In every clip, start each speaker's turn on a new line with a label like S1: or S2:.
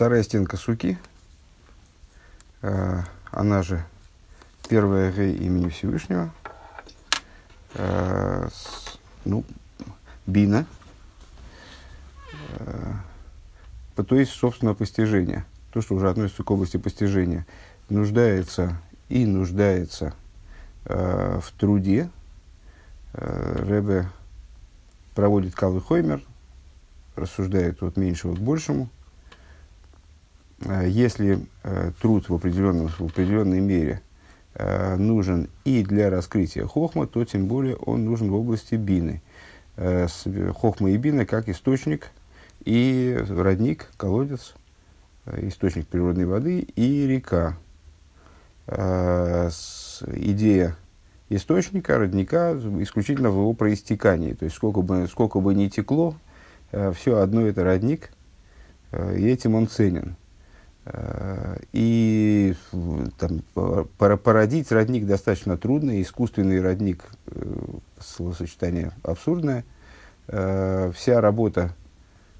S1: вторая стенка суки, э, она же первая Г имени Всевышнего, э, с, ну, бина, э, то есть, собственно, постижение, то, что уже относится к области постижения, нуждается и нуждается э, в труде. Э, Ребе проводит Калвы Хоймер, рассуждает от меньшего к большему. Э, если э, труд в, определенном, в определенной мере э, нужен и для раскрытия хохма, то тем более он нужен в области бины. Хохма и бина как источник и родник, колодец, источник природной воды и река. Идея источника, родника исключительно в его проистекании. То есть сколько бы, сколько бы ни текло, все одно это родник, и этим он ценен. И там, породить родник достаточно трудно, искусственный родник, словосочетание абсурдное. Вся работа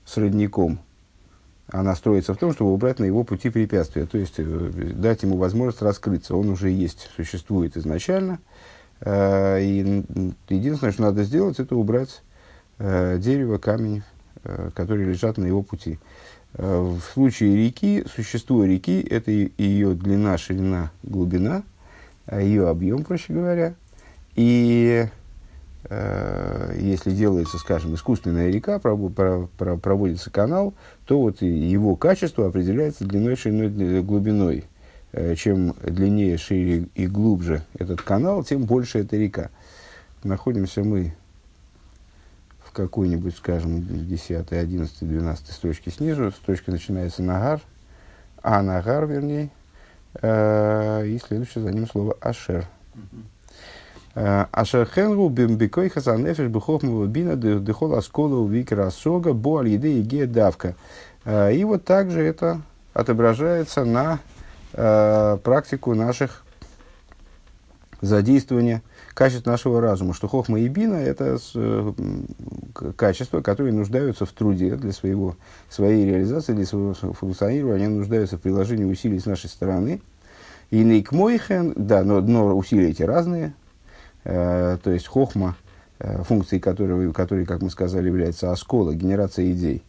S1: с родником, она строится в том, чтобы убрать на его пути препятствия, то есть э, дать ему возможность раскрыться. Он уже есть, существует изначально. Э, и единственное, что надо сделать, это убрать э, дерево, камень, которые лежат на его пути. В случае реки, существо реки – это ее длина, ширина, глубина, ее объем, проще говоря. И Э, если делается, скажем, искусственная река, проводится канал, то вот его качество определяется длиной, шириной, глубиной. Э, чем длиннее, шире и глубже этот канал, тем больше эта река. Находимся мы в какой-нибудь, скажем, 10, 11, 12 строчке снизу. Строчка начинается нагар, а нагар, вернее, э, и следующее за ним слово ашер. Uh-huh. Ашерхенгу бимбикой хазанефиш бихохмова бина дыхол аскола увикера асога бо аль и давка. Э, и вот также это отображается на э, практику наших задействования качеств нашего разума, что хохма и бина – это э, качества, которые нуждаются в труде для своего, своей реализации, для своего функционирования, они нуждаются в приложении усилий с нашей стороны. И нейкмойхен, да, но, но усилия эти разные, Э, то есть хохма, э, функции которой, которой, как мы сказали, является оскола, генерация идей.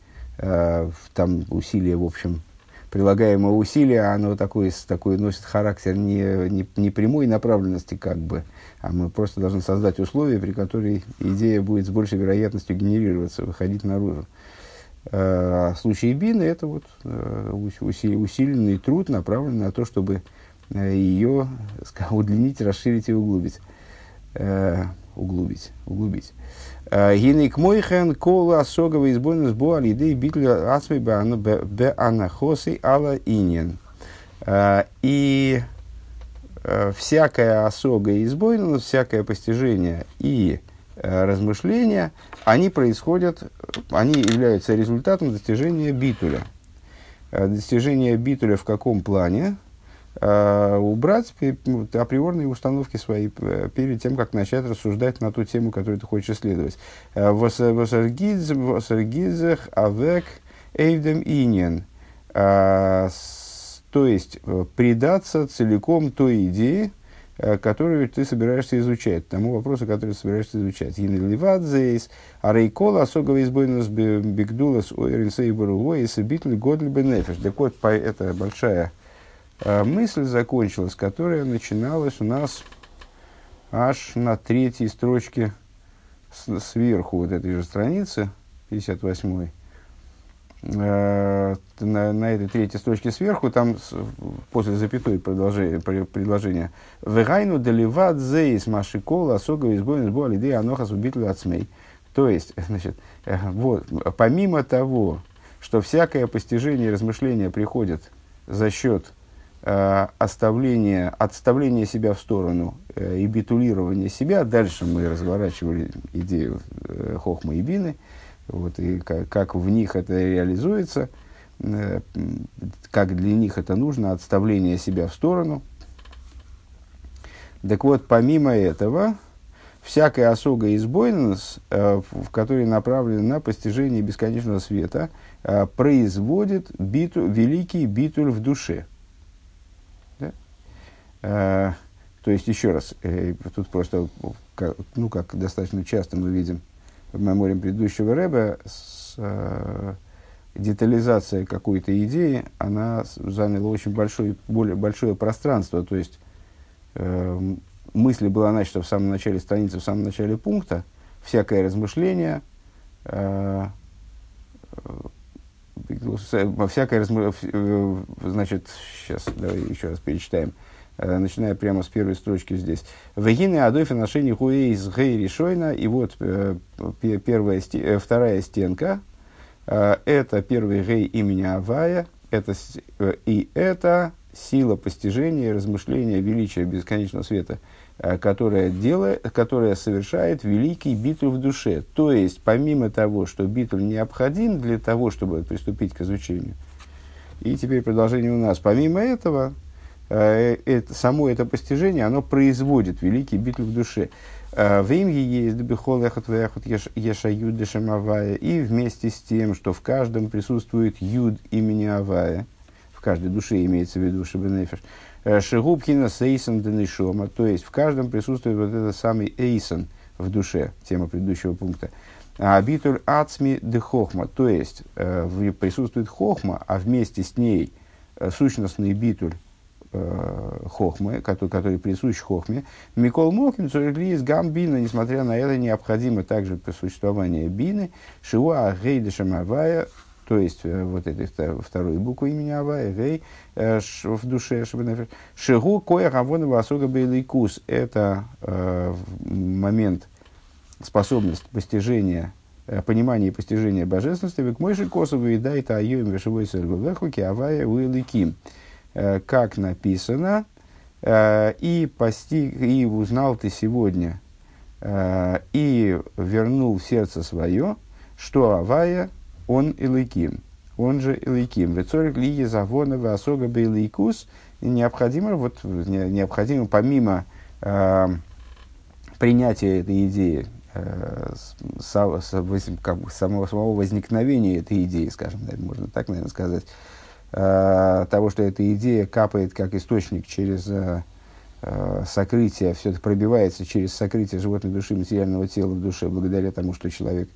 S1: Там усилие, в общем, прилагаемое усилие, оно такое, такое носит характер не, не, не прямой направленности, как бы, а мы просто должны создать условия, при которой идея будет с большей вероятностью генерироваться, выходить наружу. В случае бины это вот усиленный труд, направленный на то, чтобы ее удлинить, расширить и углубить э, углубить. углубить. Э, Гинейк мойхен кола асогова избойнус бо алидей битля ацмей бе анахосы ала иньен. Э, и э, всякая осога и избойность, всякое постижение и размышления, они происходят, они являются результатом достижения битуля. Достижение битуля в каком плане? Э, убрать ну, априорные установки свои э, перед тем, как начать рассуждать на ту тему, которую ты хочешь исследовать. Э, Восаргизах авек эйвдем иньен. Э, то есть, предаться целиком той идее, которую ты собираешься изучать, тому вопросу, который ты собираешься изучать. Ливадзейс, Арейкола, Асогова избойнус бигдулас, Ойринсейбару, Ойс, Битли, Годли, Бенефиш. Так вот, это большая а мысль закончилась, которая начиналась у нас аж на третьей строчке сверху вот этой же страницы, 58-й. Э, на, на этой третьей строчке сверху, там после запятой предложение «Вегайну деливат зейс машикола сога избоин сбо алиды анохас убитли ацмей». То есть, значит, э, вот, помимо того, что всякое постижение и размышление приходит за счет э, оставление, отставление себя в сторону э, и битулирование себя. Дальше мы разворачивали идею э, Хохма и Бины, вот, и как, как в них это реализуется, э, как для них это нужно, отставление себя в сторону. Так вот, помимо этого, всякая осога из бойнес, в которой направлена на постижение бесконечного света, производит биту, великий битуль в душе. Да? То есть, еще раз, тут просто, ну, как достаточно часто мы видим в мемориям предыдущего Рэба, с, детализация какой-то идеи, она заняла очень большое, более большое пространство. То есть, э, мысль была начата в самом начале страницы, в самом начале пункта, всякое размышление, э, э, всякое размышление, э, значит, сейчас, давай еще раз перечитаем, э, начиная прямо с первой строчки здесь. Вегины адойфи ношение хуэй из гей решойна, и вот э, первая, э, вторая стенка, Э, это первый гей имени Авая, это, э, и это сила постижения и размышления величия бесконечного света, э, которая, делает, которая совершает великий битуль в душе. То есть, помимо того, что битуль необходим для того, чтобы приступить к изучению, и теперь продолжение у нас. Помимо этого, это, само это постижение, оно производит великий битуль в душе. Э, в имге есть бихол эхот вехот еша юд Авая. И вместе с тем, что в каждом присутствует юд имени Авая, в каждой душе имеется в виду Шабенефиш, э, Шигубкина сейсон денешома, то есть в каждом присутствует вот этот самый эйсон в душе, тема предыдущего пункта. А битуль ацми де хохма, то есть э, присутствует хохма, а вместе с ней э, сущностный битуль э, хохмы, который, который присущ хохме. Микол Мохин, Цуреглиис Гамбина, несмотря на это, необходимо также существование бины, Шиуа Гейдешем Авая, то есть э, вот этой второй буквы имени Авая, Гей, э, в душе Шигу Коя Равонова Асога Бейликус, это э, момент, способность постижения э, понимание и постижение божественности, к мойши косову и дайта айоим вешевой сэргувехуки авая уиликим. Э, как написано, э, и постиг, и узнал ты сегодня, э, и вернул в сердце свое, что Авая, он Илыким, он же Илыким. Вецорик лиги завона осога бейликус, необходимо, вот, необходимо помимо э, принятия этой идеи, э, самого, самого возникновения этой идеи, скажем, можно так, наверное, сказать, э, того, что эта идея капает как источник через э, э, сокрытие, все это пробивается через сокрытие животной души, материального тела в душе, благодаря тому, что человек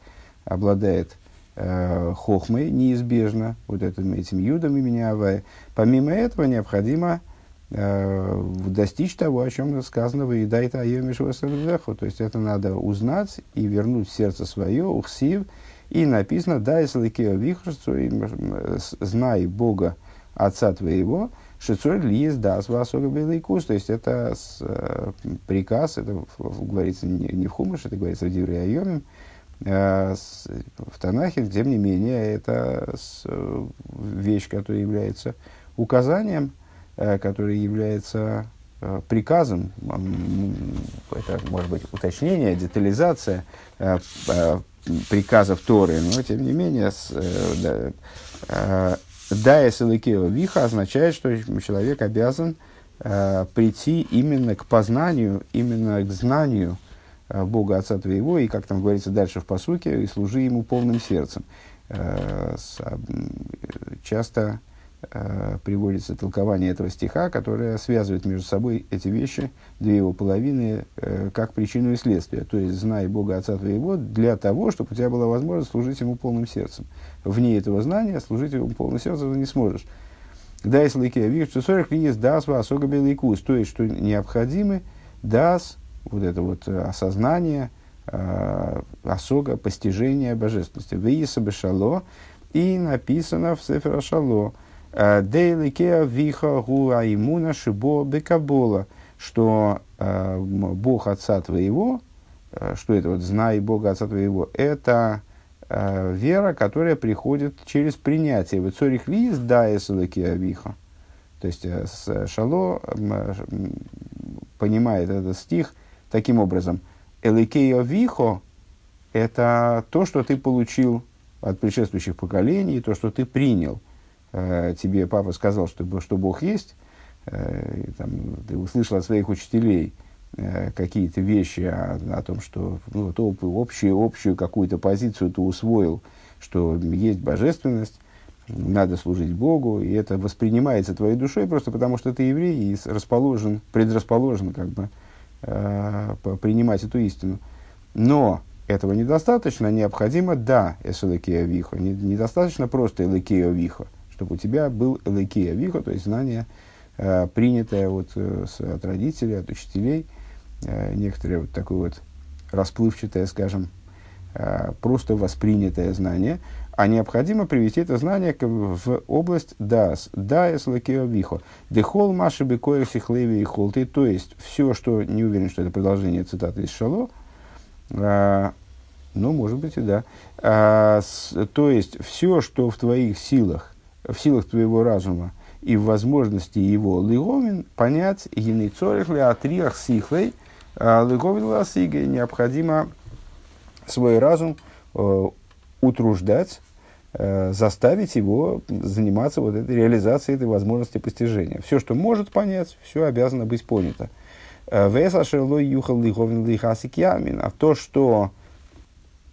S1: обладает э, хохмой неизбежно, вот этим, этим юдом имени Авая. Помимо этого необходимо э, достичь того, о чем сказано в Идайта Айомишвасалвеху. То есть это надо узнать и вернуть в сердце свое, ухсив, и написано, да, если знай Бога Отца твоего, Шицоль лиз дас васога белайкус. То есть это с, э, приказ, это говорится не, не в Хумыш, это говорится в Дивре Айомим, э, в Танахе, тем не менее, это с, вещь, которая является указанием, э, которая является э, приказом, это может быть уточнение, детализация, приказов Торы, но тем не менее, э, да, э, виха означает, что человек обязан э, прийти именно к познанию, именно к знанию э, Бога Отца Твоего, и, как там говорится дальше в посуке, и служи Ему полным сердцем. Э, с, э, часто э, приводится толкование этого стиха, которое связывает между собой эти вещи, две его половины, э, как причину и следствие. То есть, знай Бога Отца Твоего для того, чтобы у тебя была возможность служить Ему полным сердцем. Вне этого знания служить Ему полным сердцем ты не сможешь. Да, если вижу, что сорок есть дас особо белый кус, то есть, что необходимы дас, вот это вот э, осознание, э, осога, постижение божественности. Виеса бешало, и написано в Сефера Шало – Дейликеа виха гуа имуна шибо бекабола, что э, Бог Отца твоего, э, что это вот знай Бога Отца твоего, это э, вера, которая приходит через принятие. В цорих лиз да виха. То есть э, Шало э, понимает этот стих таким образом. Эликея вихо – это то, что ты получил от предшествующих поколений, то, что ты принял – э, тебе папа сказал, что, что Бог есть, э, там, ты услышал от своих учителей, э, какие-то вещи о, о том, что ну, вот, общую, общую какую-то позицию ты усвоил, что есть божественность, надо служить Богу, и это воспринимается твоей душой просто потому, что ты еврей и расположен, предрасположен как бы э, принимать эту истину. Но этого недостаточно, необходимо, да, эсэлэкея вихо, недостаточно просто элэкея вихо, чтобы у тебя был элэкея вихо, то есть знание, э, принятое от, э, от родителей, от учителей, э, некоторое вот такое вот расплывчатое, скажем, э, просто воспринятое знание, а необходимо привести это знание в область дас, дас лакео вихо, дехол маши бекоэр сихлеви и холты, то есть все, что, не уверен, что это продолжение цитаты из Шало, а, ну, может быть и да, а, с, то есть все, что в твоих силах, в силах твоего разума и в возможности его лиговин понять, генейцорих ли атриах сихлей, а, лиговин ласиге, необходимо свой разум э, утруждать, э, заставить его заниматься вот этой реализацией этой возможности постижения. Все, что может понять, все обязано быть понято. Э. А то, что,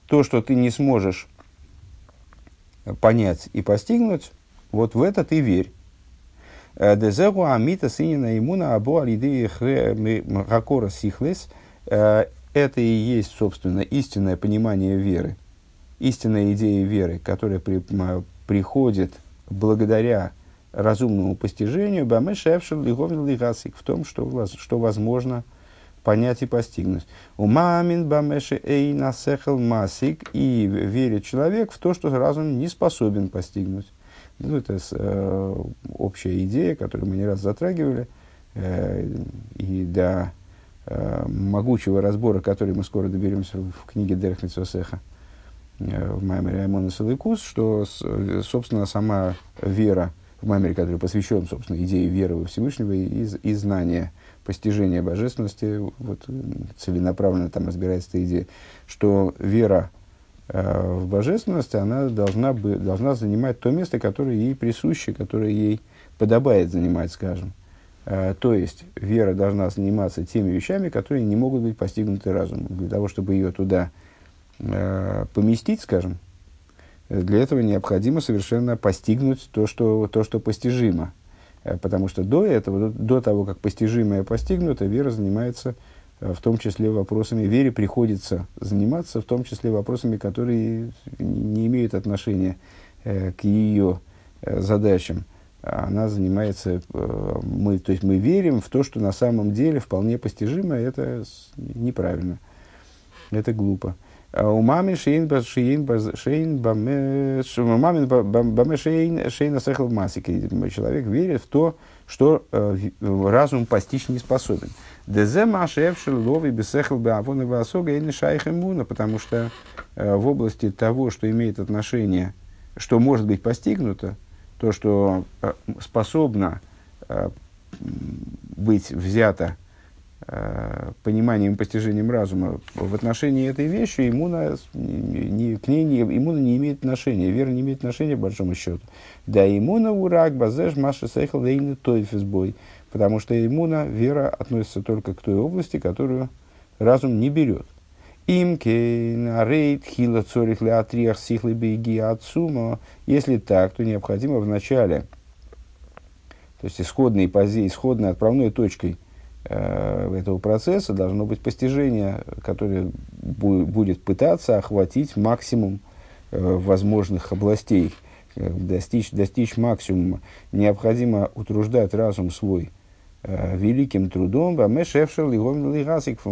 S1: то, что ты не сможешь понять и постигнуть, вот в это ты верь. Э, Дезегу амита сынина имуна або алиды хакора сихлес. Э, это и есть, собственно, истинное понимание веры истинная идея веры, которая при, приходит благодаря разумному постижению, бамешевшил лиговин лигасик, в том, что, что возможно понять и постигнуть. У мамин бамеши эй насехал масик, и верит человек в то, что разум не способен постигнуть. Ну, это э, общая идея, которую мы не раз затрагивали, э, и до э, могучего разбора, который мы скоро доберемся в книге Дерхницосеха. Э, в Маймере Аймона Салыкус, что, собственно, сама вера в Маймере, который посвящен, собственно, идее веры во Всевышнего и, и знания, постижения божественности, вот, целенаправленно там разбирается эта идея, что вера в божественность, она должна, бы, должна занимать то место, которое ей присуще, которое ей подобает занимать, скажем. Э, то есть, вера должна заниматься теми вещами, которые не могут быть постигнуты разумом. Для того, чтобы ее туда Э, поместить, скажем, для этого необходимо совершенно постигнуть то, что, то, что постижимо. Э, потому что до этого, до, до того, как постижимое постигнуто, вера занимается э, в том числе вопросами, вере приходится заниматься в том числе вопросами, которые не имеют отношения к ее задачам. Она занимается, мы, то есть мы верим в то, что на самом деле вполне постижимо, это неправильно, это глупо. У мамы шейн шейн шейн баме мамин баме шейн шейн асехал масики. Человек верит в то, что э, разум постичь не способен. Дезе машевшил лови бесехал бы авон и васога или шайх иммуна, потому что э, в области того, что имеет отношение, что может быть постигнуто, то, что э, способно быть взято пониманием и постижением разума в отношении этой вещи иммуна не, к ней не, иммуна не имеет отношения, вера не имеет отношения, по большому счету. Да, иммуна урак, базеш, маша сейхал, вейна тойфисбой. Потому что иммуна, вера относится только к той области, которую разум не берет. Имке, рейд, хила, цорих, леатриах, сихлы, беги, отсума. Если так, то необходимо в начале, то есть исходной позиции, исходной отправной точкой – э, этого процесса должно быть постижение, которое бу- будет пытаться охватить максимум э, возможных областей, э, достичь, достичь максимума. Необходимо утруждать разум свой э, великим трудом,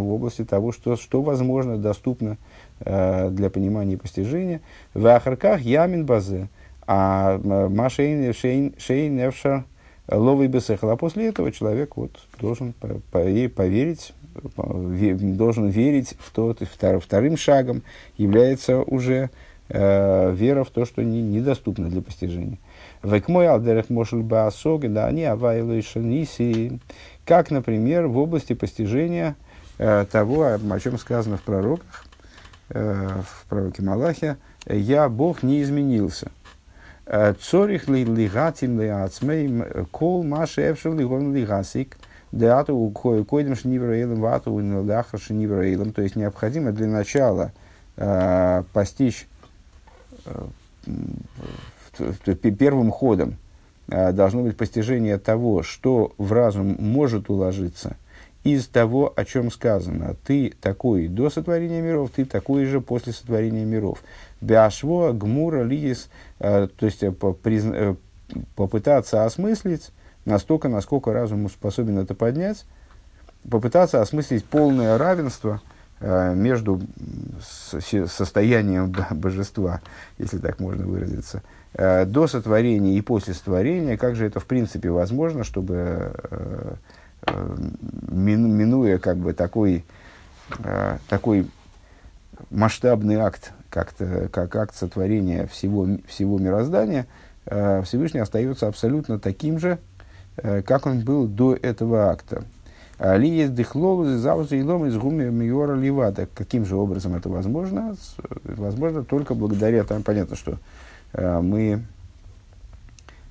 S1: в области того, что, что возможно, доступно э, для понимания и постижения. В Ахарках ямин базе, а э, машейн шейн шейн ловый бесехал. А после этого человек вот должен поверить, должен верить в то, вторым шагом является уже э, вера в то, что не, недоступно для постижения. Векмой алдерех мошель баасог, да они шаниси, как, например, в области постижения э, того, о чем сказано в пророках, э, в пророке Малахе, «Я, Бог, не изменился». Цорих ли лигатим ли ацмей кол маши эвшел лигон лигасик. Деату койдем шнивраилом вату нилдахра шнивраилом. То есть необходимо для начала э, постичь э, первым ходом э, должно быть постижение того, что в разум может уложиться из того, о чем сказано. Ты такой до сотворения миров, ты такой же после сотворения миров. Бяшво, гмура, лиес, э, то есть э, призна, попытаться осмыслить настолько, насколько разум способен это поднять, попытаться осмыслить полное равенство э, между состоянием божества, если так можно выразиться, э, до сотворения и после сотворения, как же это в принципе возможно, чтобы, э, э, минуя как бы такой, э, такой масштабный акт, как, как акт сотворения всего, всего мироздания, э, Всевышний остается абсолютно таким же, Э, как он был до этого акта. Ли есть дыхлолузы, заузы и лом из гуми миора ливада. Каким же образом это возможно? Возможно только благодаря, там понятно, что э, мы,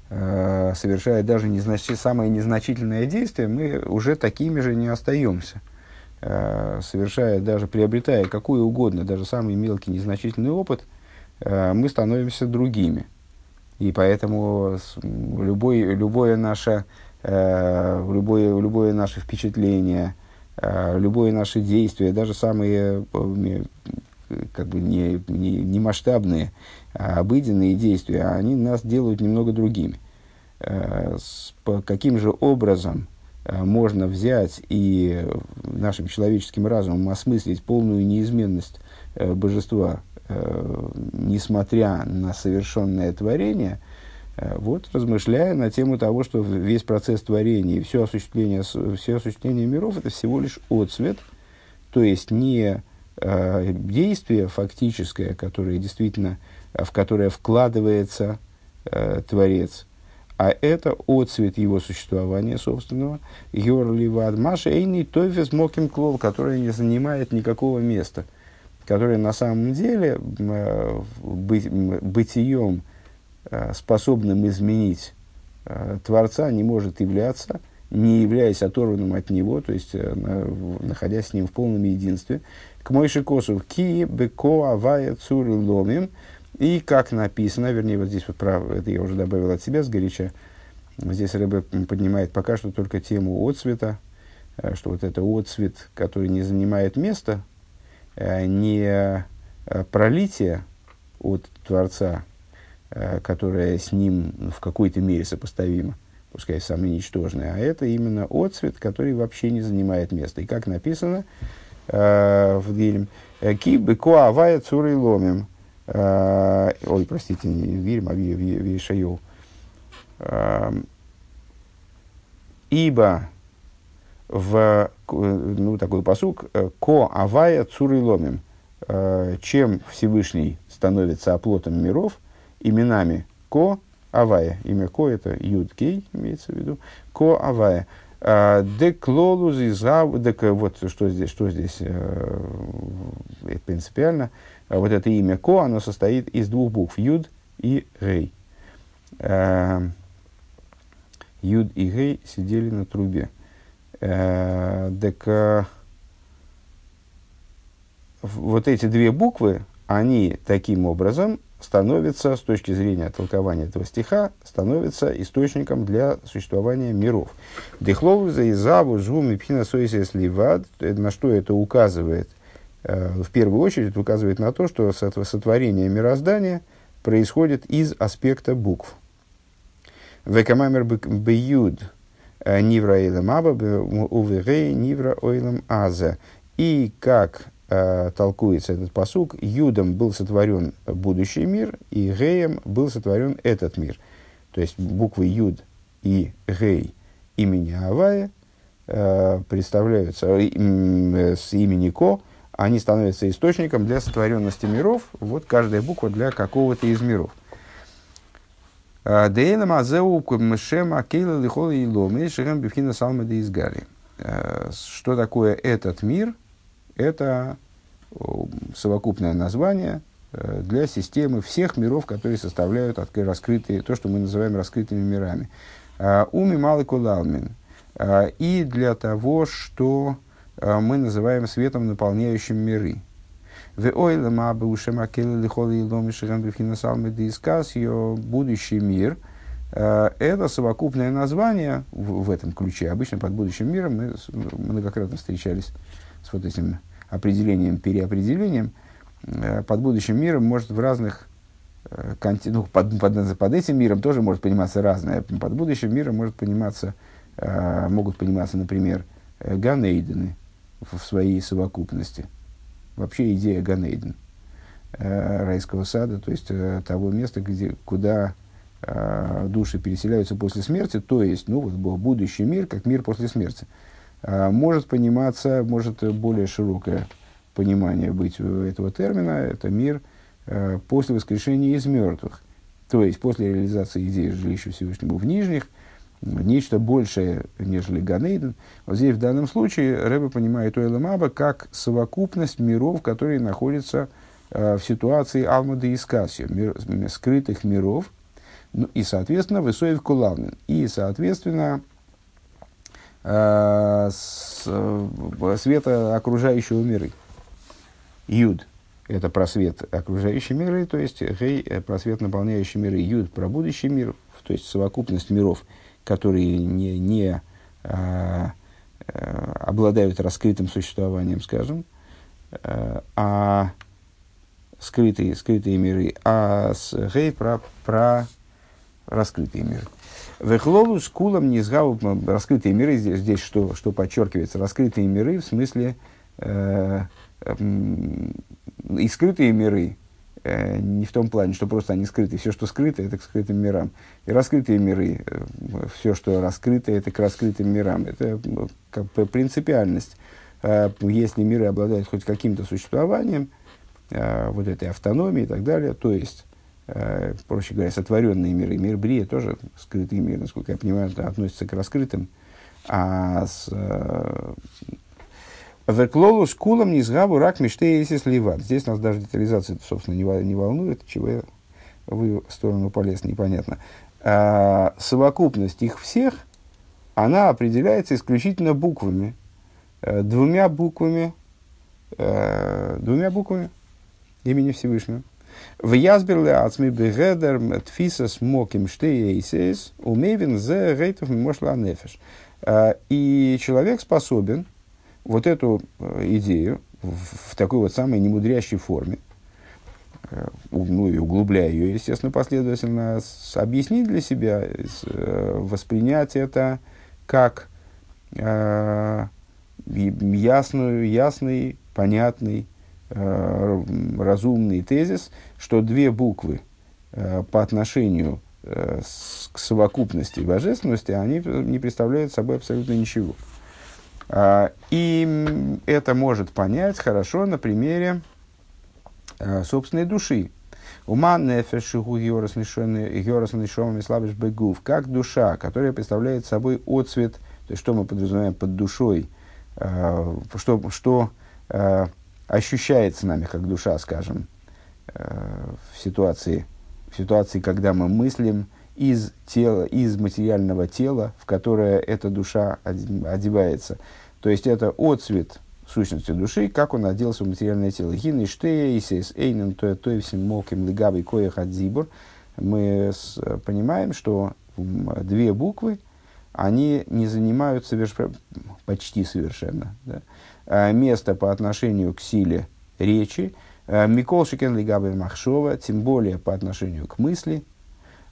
S1: совершая даже незнач... самое незначительное действие, мы уже такими же не остаемся. Совершая, даже приобретая какой угодно, даже самый мелкий незначительный опыт, мы становимся другими – и поэтому любой, любое, наше, э, любое, любое наше впечатление, э, любое наше действие, даже самые э, как бы не, не, не масштабные, а обыденные действия, они нас делают немного другими. Э, с, по каким же образом э, можно взять и нашим человеческим разумом осмыслить полную неизменность э, божества Э, несмотря на совершенное творение, э, вот размышляя на тему того, что весь процесс творения и все осуществление, все осуществление миров это всего лишь отцвет, то есть не э, действие фактическое, которое действительно, в которое вкладывается э, Творец, а это отцвет его существования собственного, Йорли Вадмаша Эйни Тойфес Моким Клол, который не занимает никакого места – который на самом деле э, быть, бытием, э, способным изменить э, Творца, не может являться, не являясь оторванным от него, то есть находясь с ним в полном единстве. К Мойши Косу ки беко авая цуры ломим. И как написано, вернее, вот здесь вот про, это я уже добавил от себя сгоряча, здесь Рэбе поднимает пока что только тему отцвета, что вот это отцвет, который не занимает места Э, не э, пролитие от Творца, э, которое с ним в какой-то мере сопоставимо, пускай самое ничтожное, а это именно отцвет, который вообще не занимает места. И как написано в Дилем, «Ки быко авая цурой ломим». Ой, простите, не в Дилем, а Вишайол. «Ибо в ну, такой посук «Ко авая цуры ломим». Э, чем Всевышний становится оплотом миров, именами Ко Авая. Имя Ко это Юд Кей, имеется в виду. Ко Авая. Э, Деклолуз из Дек, вот что здесь, что здесь э, принципиально. Вот это имя Ко, оно состоит из двух букв Юд и Гей. Юд и Гей сидели на трубе. Э, так э, вот эти две буквы, они таким образом становятся, с точки зрения толкования этого стиха, становятся источником для существования миров. Дехлоуза, Изаву, Жум и Пхинасойсис Ливад, на что это указывает? Э, в первую очередь указывает на то, что сотворение мироздания происходит из аспекта букв. Векамамер бьюд Э, Нивра Эйлам Аба, Увегей Нивра Ойлам Аза. И как э, толкуется этот посук, Юдом был сотворен будущий мир, и Геем был сотворен этот мир. То есть буквы Юд и Гей имени Авая э, представляются э, с имени Ко, они становятся источником для сотворенности миров. Вот каждая буква для какого-то из миров. Дейна Мазеу Мшем Акейла Лихола и Ломи Шерем Бифхина Салма Изгали. Э, что такое этот мир? Это совокупное название э, для системы всех миров, которые составляют раскрытые, то, что мы называем раскрытыми мирами. Э, Уми Малый Кулалмин. и для того, что мы называем светом, наполняющим миры. Будущий мир – это совокупное название в, в этом ключе. Обычно под будущим миром мы многократно встречались с вот этим определением, переопределением. Под будущим миром может в разных ну, под, под, под этим миром тоже может пониматься разное. Под будущим миром может пониматься, э, могут пониматься, например, Ганейдены в, своей совокупности. Вообще идея Ганейден, э, райского сада, то есть э, того места, где, куда э, души переселяются после смерти, то есть, ну, вот будущий мир, как мир после смерти. Э, может пониматься, может более широкое понимание быть этого термина, это мир – после воскрешения из мертвых, то есть после реализации идеи жилища Всевышнего в нижних, нечто большее, нежели Ганейден. Вот здесь в данном случае Рэбе понимает Уэламаба как совокупность миров, которые находятся э, в ситуации Алмады и Скасио, мир, скрытых миров, ну, и, соответственно, Высоев Кулавнин. И, соответственно, э, с, э, света окружающего мира. Юд это просвет окружающей миры, то есть гей – просвет наполняющий миры, юд – про будущий мир, то есть совокупность миров, которые не, не а, а, обладают раскрытым существованием, скажем, а, а скрытые, скрытые миры, а с гей про, про раскрытые миры. Вехлолу с кулом не раскрытые миры, здесь, здесь что, что подчеркивается, раскрытые миры в смысле э, и скрытые миры, э, не в том плане, что просто они скрыты. Все, что скрыто, это к скрытым мирам. И раскрытые миры, э, все, что раскрыто, это к раскрытым мирам. Это ну, как бы принципиальность. Э, если миры обладают хоть каким-то существованием, э, вот этой автономией и так далее, то есть, э, проще говоря, сотворенные миры, мир Брия тоже скрытый мир, насколько я понимаю, относится к раскрытым, а с, э, Веклолу с кулом не сгаву рак мечты и сливат. Здесь нас даже детализация, собственно, не, волнует, чего я в сторону полез, непонятно. А, совокупность их всех, она определяется исключительно буквами. А, двумя буквами, а, двумя буквами имени Всевышнего. В Язберле ацми бегедер тфисас моким штеейсес умевен зе рейтов мошла нефеш. И человек способен, вот эту э, идею в, такой вот самой немудрящей форме, э, ну и углубляя ее, естественно, последовательно, объяснить для себя, э, воспринять это как ясную, ясный, понятный, разумный тезис, что две буквы по отношению к совокупности божественности, они не представляют собой абсолютно ничего. А, и это может понять хорошо на примере а, собственной души. Ума нефешиху йорас нишомами слабиш бегув. Как душа, которая представляет собой отцвет, то есть что мы подразумеваем под душой, а, что, что ощущается нами как душа, скажем, в ситуации, в ситуации, когда мы мыслим из тела, из материального тела, в которое эта душа одевается. То есть это отцвет сущности души, как он оделся в материальное тело. Гин и эйнен то то всем коях адзибур. Мы с, понимаем, что две буквы, они не занимают соверш... почти совершенно да, а место по отношению к силе речи. А Микол Шикен Лигабы Махшова, тем более по отношению к мысли,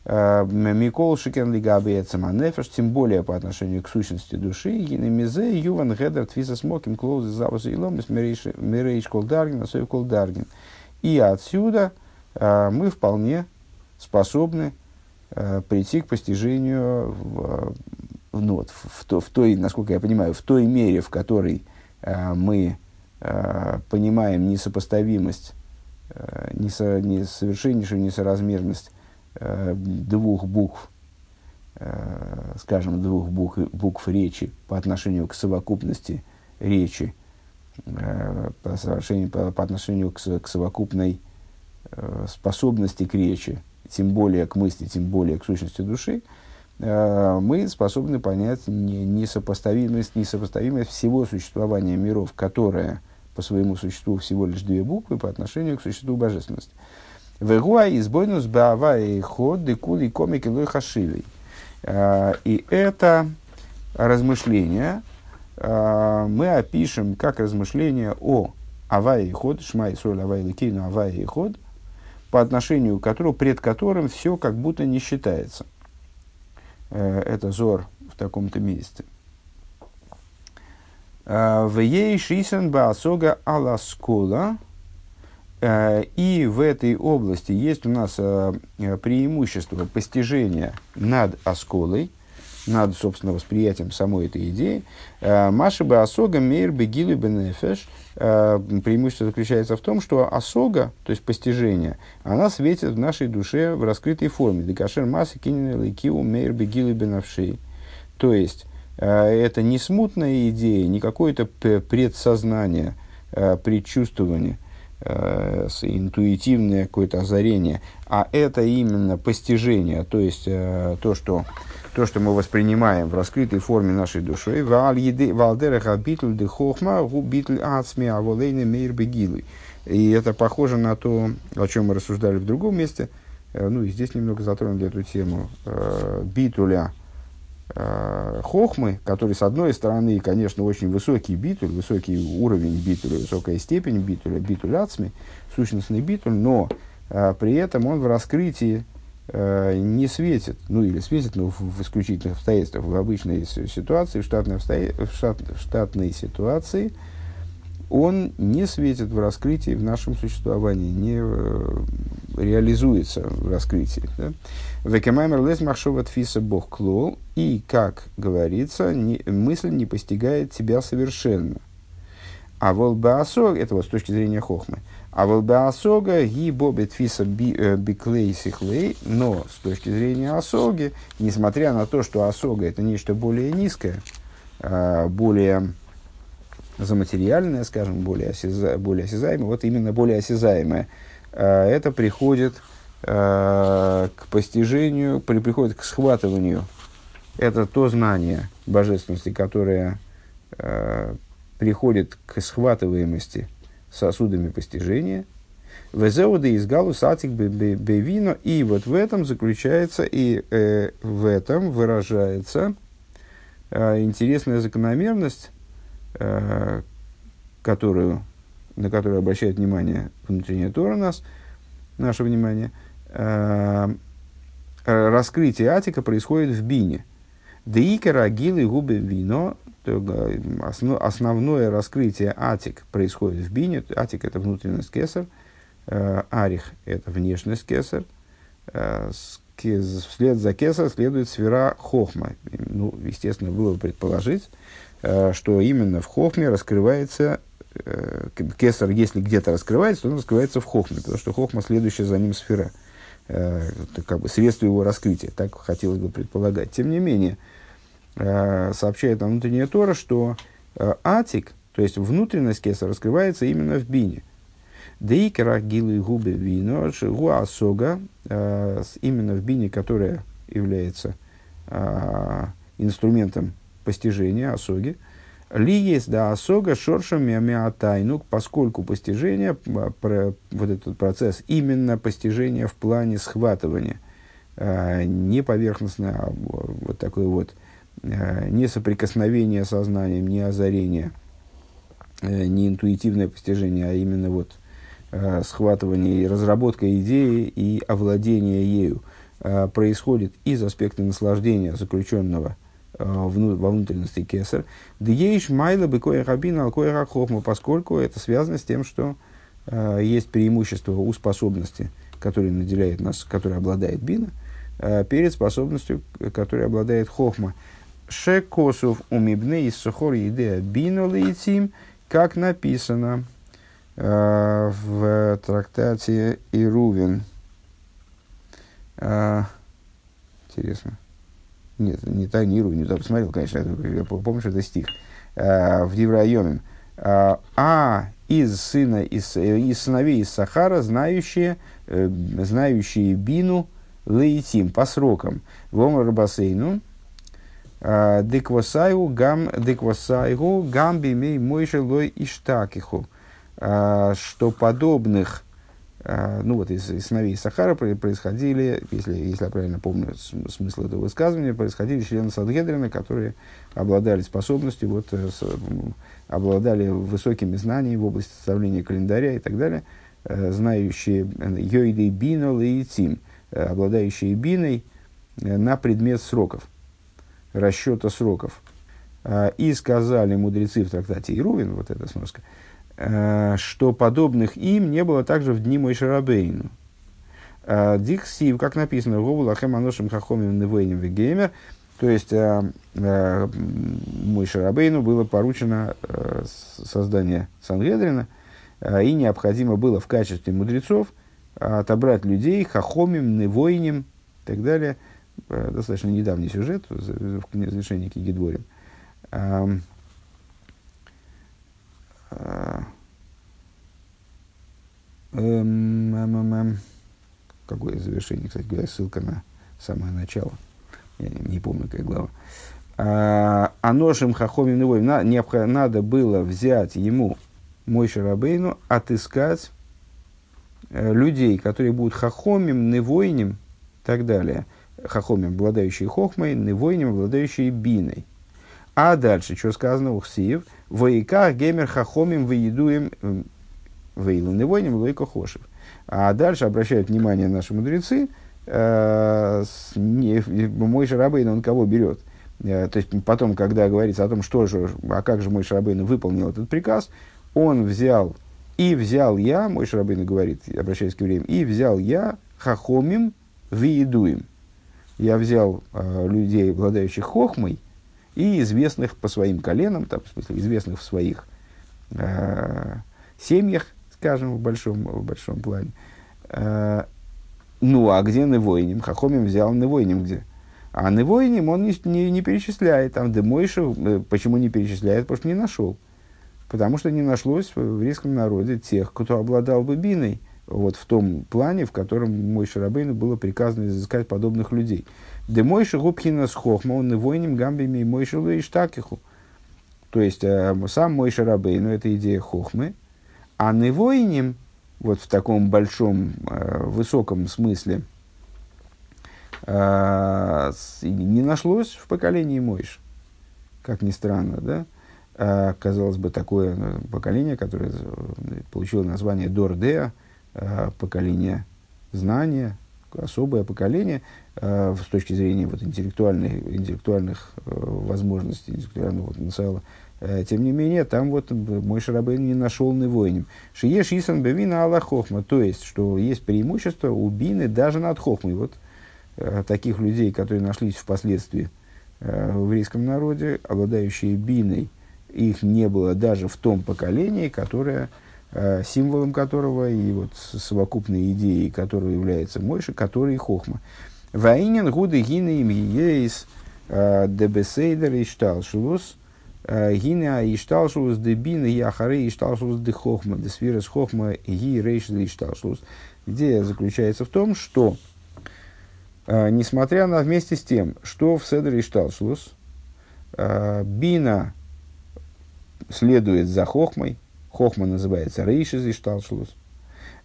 S1: Микол Шикен Нефеш, тем более по отношению к сущности души, Гинемизе, Юван Гедер, Твиса Смоким, Клоузы, Завусу Илом, Мирейш Колдаргин, Асоев Колдаргин. И отсюда э, мы вполне способны э, прийти к постижению в, ну, вот, в, в, в той, насколько я понимаю, в той мере, в которой э, мы э, понимаем несопоставимость, э, несо, несовершеннейшую несоразмерность Э, двух букв, э, скажем, двух букв, букв речи по отношению к совокупности речи, э, по, по, по отношению к, к совокупной способности к речи, тем более к мысли, тем более к сущности души, мы способны понять несопоставимость, несопоставимость всего существования миров, которое по своему существу всего лишь две буквы по отношению к существу божественности. Вегуа избойнус баава и ход декули комики лой хашивей. И это размышление мы опишем как размышление о Авая и ход, Шма и Соль, Авая Ликейну, Авая и ход, по отношению к которому, пред которым все как будто не считается. Э, это зор в таком-то месте. Э, в ей шисен баасога аласкола. Э, и в этой области есть у нас преимущество постижения над осколой, над, собственно, восприятием самой этой идеи. Маша бы осога мейр бегилу бенефеш – Э, преимущество заключается в том, что осога, то есть постижение, она светит в нашей душе в раскрытой форме. Декашер массы кинен лейкиу мейр бегилы бенавши. То есть, э, это не смутная идея, не какое-то предсознание, э, предчувствование, интуитивное какое-то озарение, а это именно постижение, то есть то, что то, что мы воспринимаем в раскрытой форме нашей души, и это похоже на то, о чем мы рассуждали в другом месте, э, ну и здесь немного затронули эту тему, э, битуля э, хохмы, который, с одной стороны, конечно, очень высокий битуль, высокий уровень битуля, высокая степень битуля, битуль ацми, сущностный битуль, но при этом он в раскрытии Э, не светит, ну или светит, но в, в исключительных обстоятельствах, в обычной ситуации, в штатной, обстоя... в, штат... в штатной ситуации, он не светит в раскрытии, в нашем существовании, не э, реализуется в раскрытии. Векемаймер лес махшова фиса бог клол, и, как говорится, не, мысль не постигает тебя совершенно. А волбаасо, это вот с точки зрения хохмы, а волбаасога ги бобит фиса э, биклей сихлей, но с точки зрения осоги, несмотря на то, что осога это нечто более низкое, а, более заматериальное, скажем, более, осяза, более осязаемое, вот именно более осязаемое, а, это приходит а, к постижению, приходит к схватыванию. Это то знание божественности, которое приходит к схватываемости – сосудами постижения. Везеуда из галус атик бевино. И вот в этом заключается, и э, в этом выражается э, интересная закономерность, которую, на которую обращает внимание внутренняя Тора нас, наше внимание. Э, раскрытие атика происходит в бине. Деикера гилы губы вино основ, основное раскрытие атик происходит в бине. Атик – это внутренность кесар, э, арих – это внешность кесар. Э, вслед за кесар следует сфера хохма. Ну, естественно, было бы предположить, э, что именно в хохме раскрывается кесар, если где-то раскрывается, то он раскрывается в хохме, потому что хохма следующая за ним сфера. Это как бы средство его раскрытия, так хотелось бы предполагать. Тем не менее, Э, сообщает нам внутренняя Тора, что э, атик, то есть внутренность кеса, раскрывается именно в бине. Дейкера гилы губы вино, гуасога, э, именно в бине, которая является инструментом постижения осоги. Ли есть да осога шоршам миатайнук, поскольку постижение, про, вот этот процесс, именно постижение в плане схватывания, не поверхностное, а вот такой вот Э, не соприкосновение сознанием, не озарение, не интуитивное постижение, а именно вот схватывание и разработка идеи и овладение ею происходит из аспекта наслаждения заключенного во внутренности кесар. Дьейш майла бы кое рабина алкоя хохма, поскольку это связано с тем, что есть преимущество у способности, которое наделяет нас, которое обладает бина, перед способностью, которой обладает хохма. Шекосов умибны из сухор еде бину лейцим, как написано э, в трактате Ирувин. Э, интересно. Нет, не так, не так посмотрел, конечно, помню, что это стих. Э, в Диврайомим. Э, а из сына, из, из сыновей из Сахара, знающие, э, знающие бину, лейтим по срокам. Вомар бассейну деквасайгу гам деквасайгу гам бимей мойши лой иштакиху. Что подобных ну вот из, из сыновей Сахара происходили, если, если я правильно помню смысл этого высказывания, происходили члены Садгедрина, которые обладали способностью, вот, с, обладали высокими знаниями в области составления календаря и так далее, знающие йойды бино лейтим, обладающие биной на предмет сроков, расчета сроков. И сказали мудрецы в трактате Ирувин, вот эта сноска, Э, что подобных им не было также в дни Мойшарабейну. Э, Диксив, как написано, Гову Лахем Аношим Хахомим Невейним Вегеймер, то есть э, э, Мойшарабейну было поручено э, создание Сангедрина, э, и необходимо было в качестве мудрецов отобрать людей Хахомим, Невойним и так далее. Э, достаточно недавний сюжет в завершении книги Дворим. Какое завершение, кстати говоря, ссылка на самое начало. Я не помню, какая глава. А, а ношим хахомим невоим. На, надо было взять ему, мой шарабейну, отыскать э, людей, которые будут хахомим, невойним и так далее. Хахомим, обладающие хохмой, невойним, обладающие биной. А дальше, что сказано у Хсиев, воика гемер хахомим выедуем Вейлон Невойним Лойко Хошев. А дальше обращают внимание наши мудрецы, э, мой Шарабейн, он кого берет? Э, то есть потом, когда говорится о том, что же, а как же мой Шарабейн выполнил этот приказ, он взял, и взял я, мой Шарабейн говорит, обращаясь к евреям, и взял я хахомим виедуем. Я взял э, людей, обладающих хохмой, и известных по своим коленам, там, в смысле, известных в своих э, семьях, скажем, в большом, в большом плане. Э, ну, а где Невойним? Хахомим взял Невойним где? А Невойним он не, не, не перечисляет. Там Демойша, э, почему не перечисляет? Потому что не нашел. Потому что не нашлось в еврейском народе тех, кто обладал бы биной, вот в том плане, в котором мой Шарабейну было приказано изыскать подобных людей. Демойша губхина с хохма, он невойним гамбими мойша штакиху. То есть, э, сам мой Шарабейну, это идея хохмы, а невоиним, вот в таком большом, э, высоком смысле, э, не нашлось в поколении Мойш. Как ни странно, да? Э, казалось бы, такое поколение, которое получило название Дордеа, поколение знания, особое поколение с точки зрения вот, интеллектуальных, интеллектуальных возможностей, интеллектуального потенциала тем не менее, там вот мой Шарабейн не нашел невойним. Шиеш Исан Бевина Алла Хохма. То есть, что есть преимущество у Бины даже над Хохмой. Вот э, таких людей, которые нашлись впоследствии э, в еврейском народе, обладающие Биной, их не было даже в том поколении, которое, символом которого и вот совокупной идеей которого является Мойша, который Хохма. Ваинин гуды гины им ейс дебесейдер и шталшулус – Гина и шталшус де бин и ахары и шталшус де хохма, де свирас хохма и рейш де шталшус. Идея заключается в том, что несмотря на вместе с тем, что в Седре и Шталшлус Бина следует за Хохмой, Хохма называется Рейшиз и Шталшлус,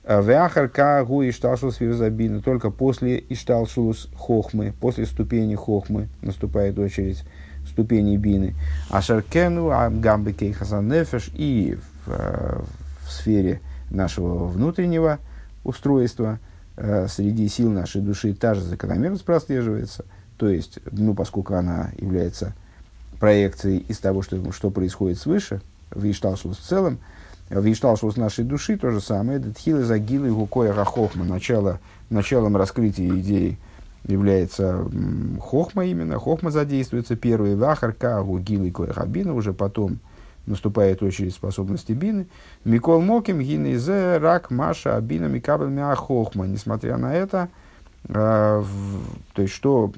S1: Вяхар Кагу и Шталшлус Бина, только после Ишталшлус Хохмы, после ступени Хохмы наступает очередь ступеней бины. А шаркену, а гамбы кейхасанефеш и в, э, в сфере нашего внутреннего устройства, э, среди сил нашей души та же закономерность прослеживается. То есть, ну, поскольку она является проекцией из того, что, что происходит свыше, в Ишталшус в целом, в Ишталшус нашей души то же самое, Датхилы Загилы Гукоя Рахохма, начало, началом раскрытия идеи является хохма именно, хохма задействуется первый, вахар, кагу, гилы, койхабина, уже потом наступает очередь способности бины. Микол моким, гины зе, рак, маша, абина, микабель, хохма. Несмотря на это, э, то есть, что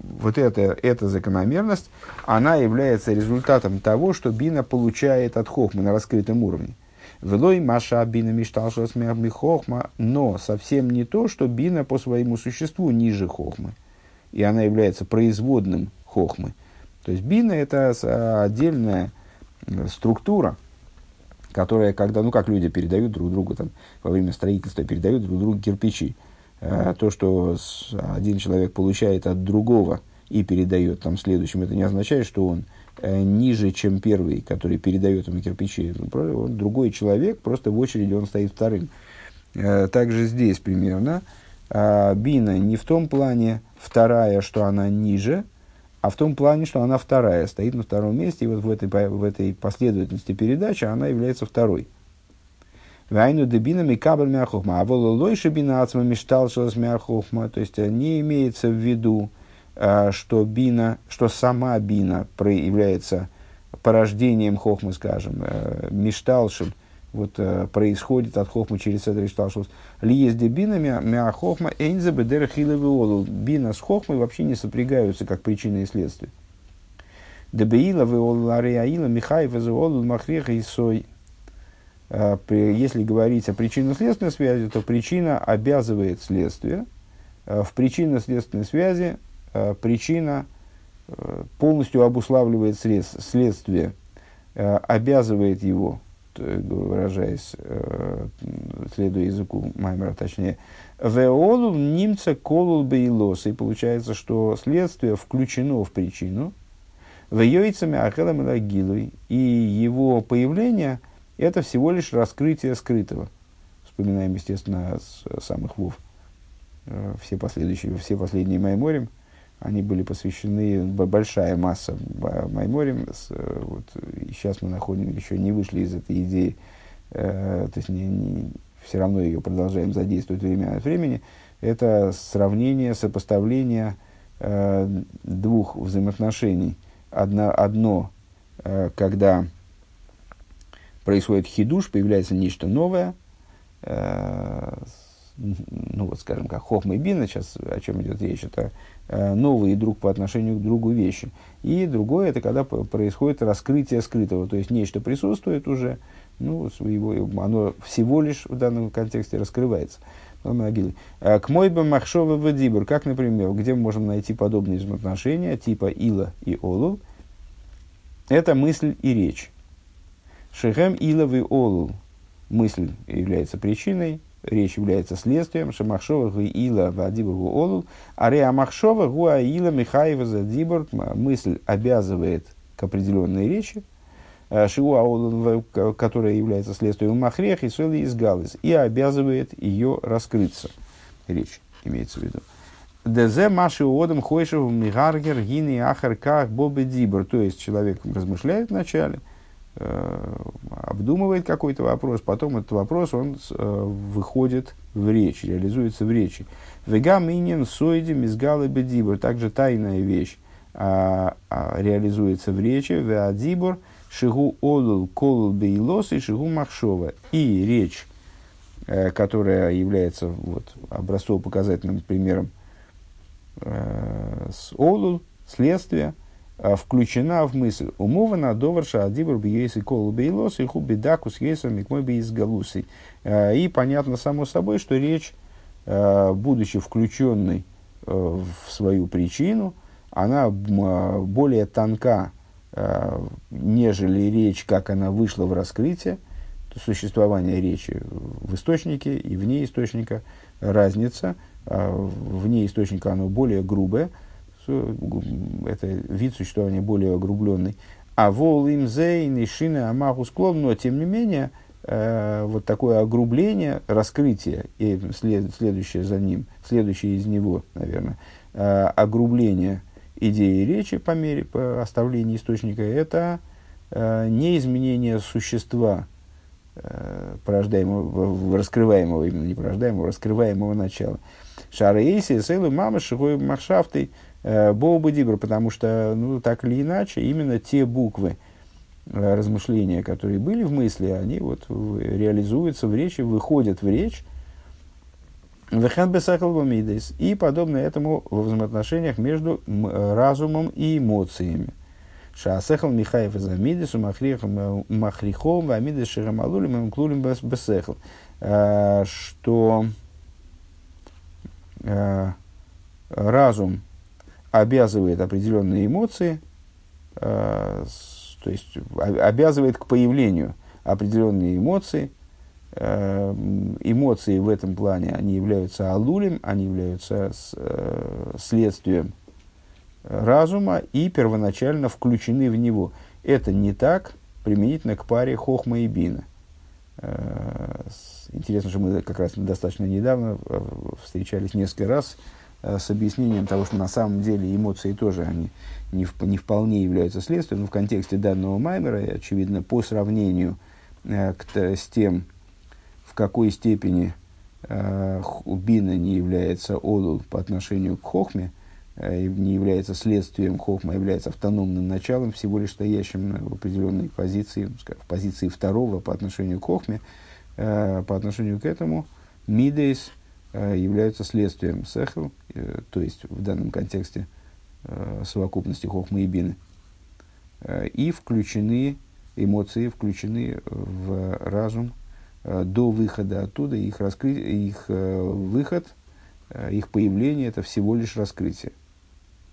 S1: вот эта, эта закономерность, она является результатом того, что бина получает от хохмы на раскрытом уровне. Велой маша бина мишталшас хохма, но совсем не то, что бина по своему существу ниже хохмы. И она является производным хохмы. То есть бина это отдельная э, структура, которая, когда, ну как люди передают друг другу там, во время строительства, передают друг другу кирпичи. Э, то, что один человек получает от другого и передает там следующим, это не означает, что он ниже, чем первый, который передает ему кирпичи. Он другой человек, просто в очереди он стоит вторым. Э, также здесь примерно. А бина не в том плане вторая, что она ниже, а в том плане, что она вторая, стоит на втором месте, и вот в этой, в этой последовательности передачи она является второй. Вайну дебина микабель мяхохма. А вололойши бина ацма мечтал шелас мяхохма. То есть не имеется в виду, э, что бина, что сама бина проявляется порождением хохмы, скажем, э, мишталшим, вот э, происходит от хохмы через седр шталшус. Ли есть дебина мя хохма эйнзе бедер хиловиолу. Бина с хохмой вообще не сопрягаются как причина и следствие. Дебеила виолу ариаила михай везеолу махреха и сой. Э, если говорить о причинно-следственной связи, то причина обязывает следствие. Э, в причинно-следственной связи э, причина полностью обуславливает следствие, обязывает его, выражаясь, следуя языку Маймера, точнее, «Веолул немца колул бейлос». И получается, что следствие включено в причину, в яйцами ахелам и и его появление – это всего лишь раскрытие скрытого. Вспоминаем, естественно, с самых вов. Э, все, последующие, все последние Майморим, они были посвящены, большая масса Майморим. Вот, и сейчас мы находим, еще не вышли из этой идеи, э, то есть не, не, все равно ее продолжаем задействовать время от времени. Это сравнение, сопоставление э, двух взаимоотношений. Одно, одно э, когда происходит хидуш, появляется нечто новое, э, ну вот скажем, как хохма и бина, сейчас о чем идет речь, это э, новый друг по отношению к другу вещи. И другое, это когда происходит раскрытие скрытого, то есть нечто присутствует уже, ну, своего, оно всего лишь в данном контексте раскрывается. Э, к мой бы махшова вадибур, как, например, где мы можем найти подобные взаимоотношения, типа ила и олул, это мысль и речь. Шехем иловый олу. Мысль является причиной, речь является следствием. Шамахшова гу ила вадибургу олу. Аре амахшова гу аила михаева задибур. Мысль обязывает к определенной речи. Э, Шиу аолу, которая является следствием махрех и соли из галис. И обязывает ее раскрыться. Речь имеется в виду. Дезе маши уодом хойшев мигаргер гини ахарках бобе дибр. То есть человек размышляет вначале – обдумывает какой-то вопрос, потом этот вопрос он э, выходит в речь, реализуется в речи. Вегам инин сойди мизгалы бедибур, также тайная вещь а, а, реализуется в речи. Веадибур шигу олул колул бейлос и шигу махшова. И речь, э, которая является вот, образцово-показательным примером э, с олул, а, включена в мысль. Умова на доварша адибр бьейсы колу бейлос и хуби дакус ейсом микмой бейс галусой. А, и понятно само собой, что речь, а, будучи включенной в свою причину, она более тонка, нежели речь, как она вышла в раскрытие, существование речи в источнике и вне источника разница. Вне источника оно более грубое, это вид существования более огрубленный. А вол им зейн и шины амаху склон, но тем не менее, э, вот такое огрубление, раскрытие, и след, следующее за ним, следующее из него, наверное, э, огрубление идеи речи по мере по оставлению источника, это э, не изменение существа, порождаемого, раскрываемого, именно не порождаемого, раскрываемого начала. Шарейси, Сейлу, Мама, Шигой, Махшафтой, Э, Боуба Дибр, потому что, ну, так или иначе, именно те буквы э, размышления, которые были в мысли, они вот реализуются в речи, выходят в речь. И подобно этому во взаимоотношениях между разумом и эмоциями. Шаасехал Михаев из Амидис, Махрихом, Амидис Ширамалулим, Клулим Бесехал. Что разум обязывает определенные эмоции, то есть обязывает к появлению определенные эмоции – Э, эмоции в этом плане, они являются алулем, они являются э, следствием разума и первоначально включены в него. Это не так применительно к паре хохма и бина. Э, интересно, что мы как раз достаточно недавно встречались несколько раз с объяснением того, что на самом деле эмоции тоже они не, в, не вполне являются следствием, но в контексте данного маймера, очевидно, по сравнению к, с тем, в какой степени э, бина не является олул по отношению к хохме, э, не является следствием хохма, а является автономным началом, всего лишь стоящим в определенной позиции, в позиции второго по отношению к хохме, э, по отношению к этому мидейс э, являются следствием сехл, э, то есть в данном контексте э, совокупности хохмы и бины. Э, и включены эмоции, включены в разум, Э, до выхода оттуда, их, раскры... их э, выход, э, их появление – это всего лишь раскрытие.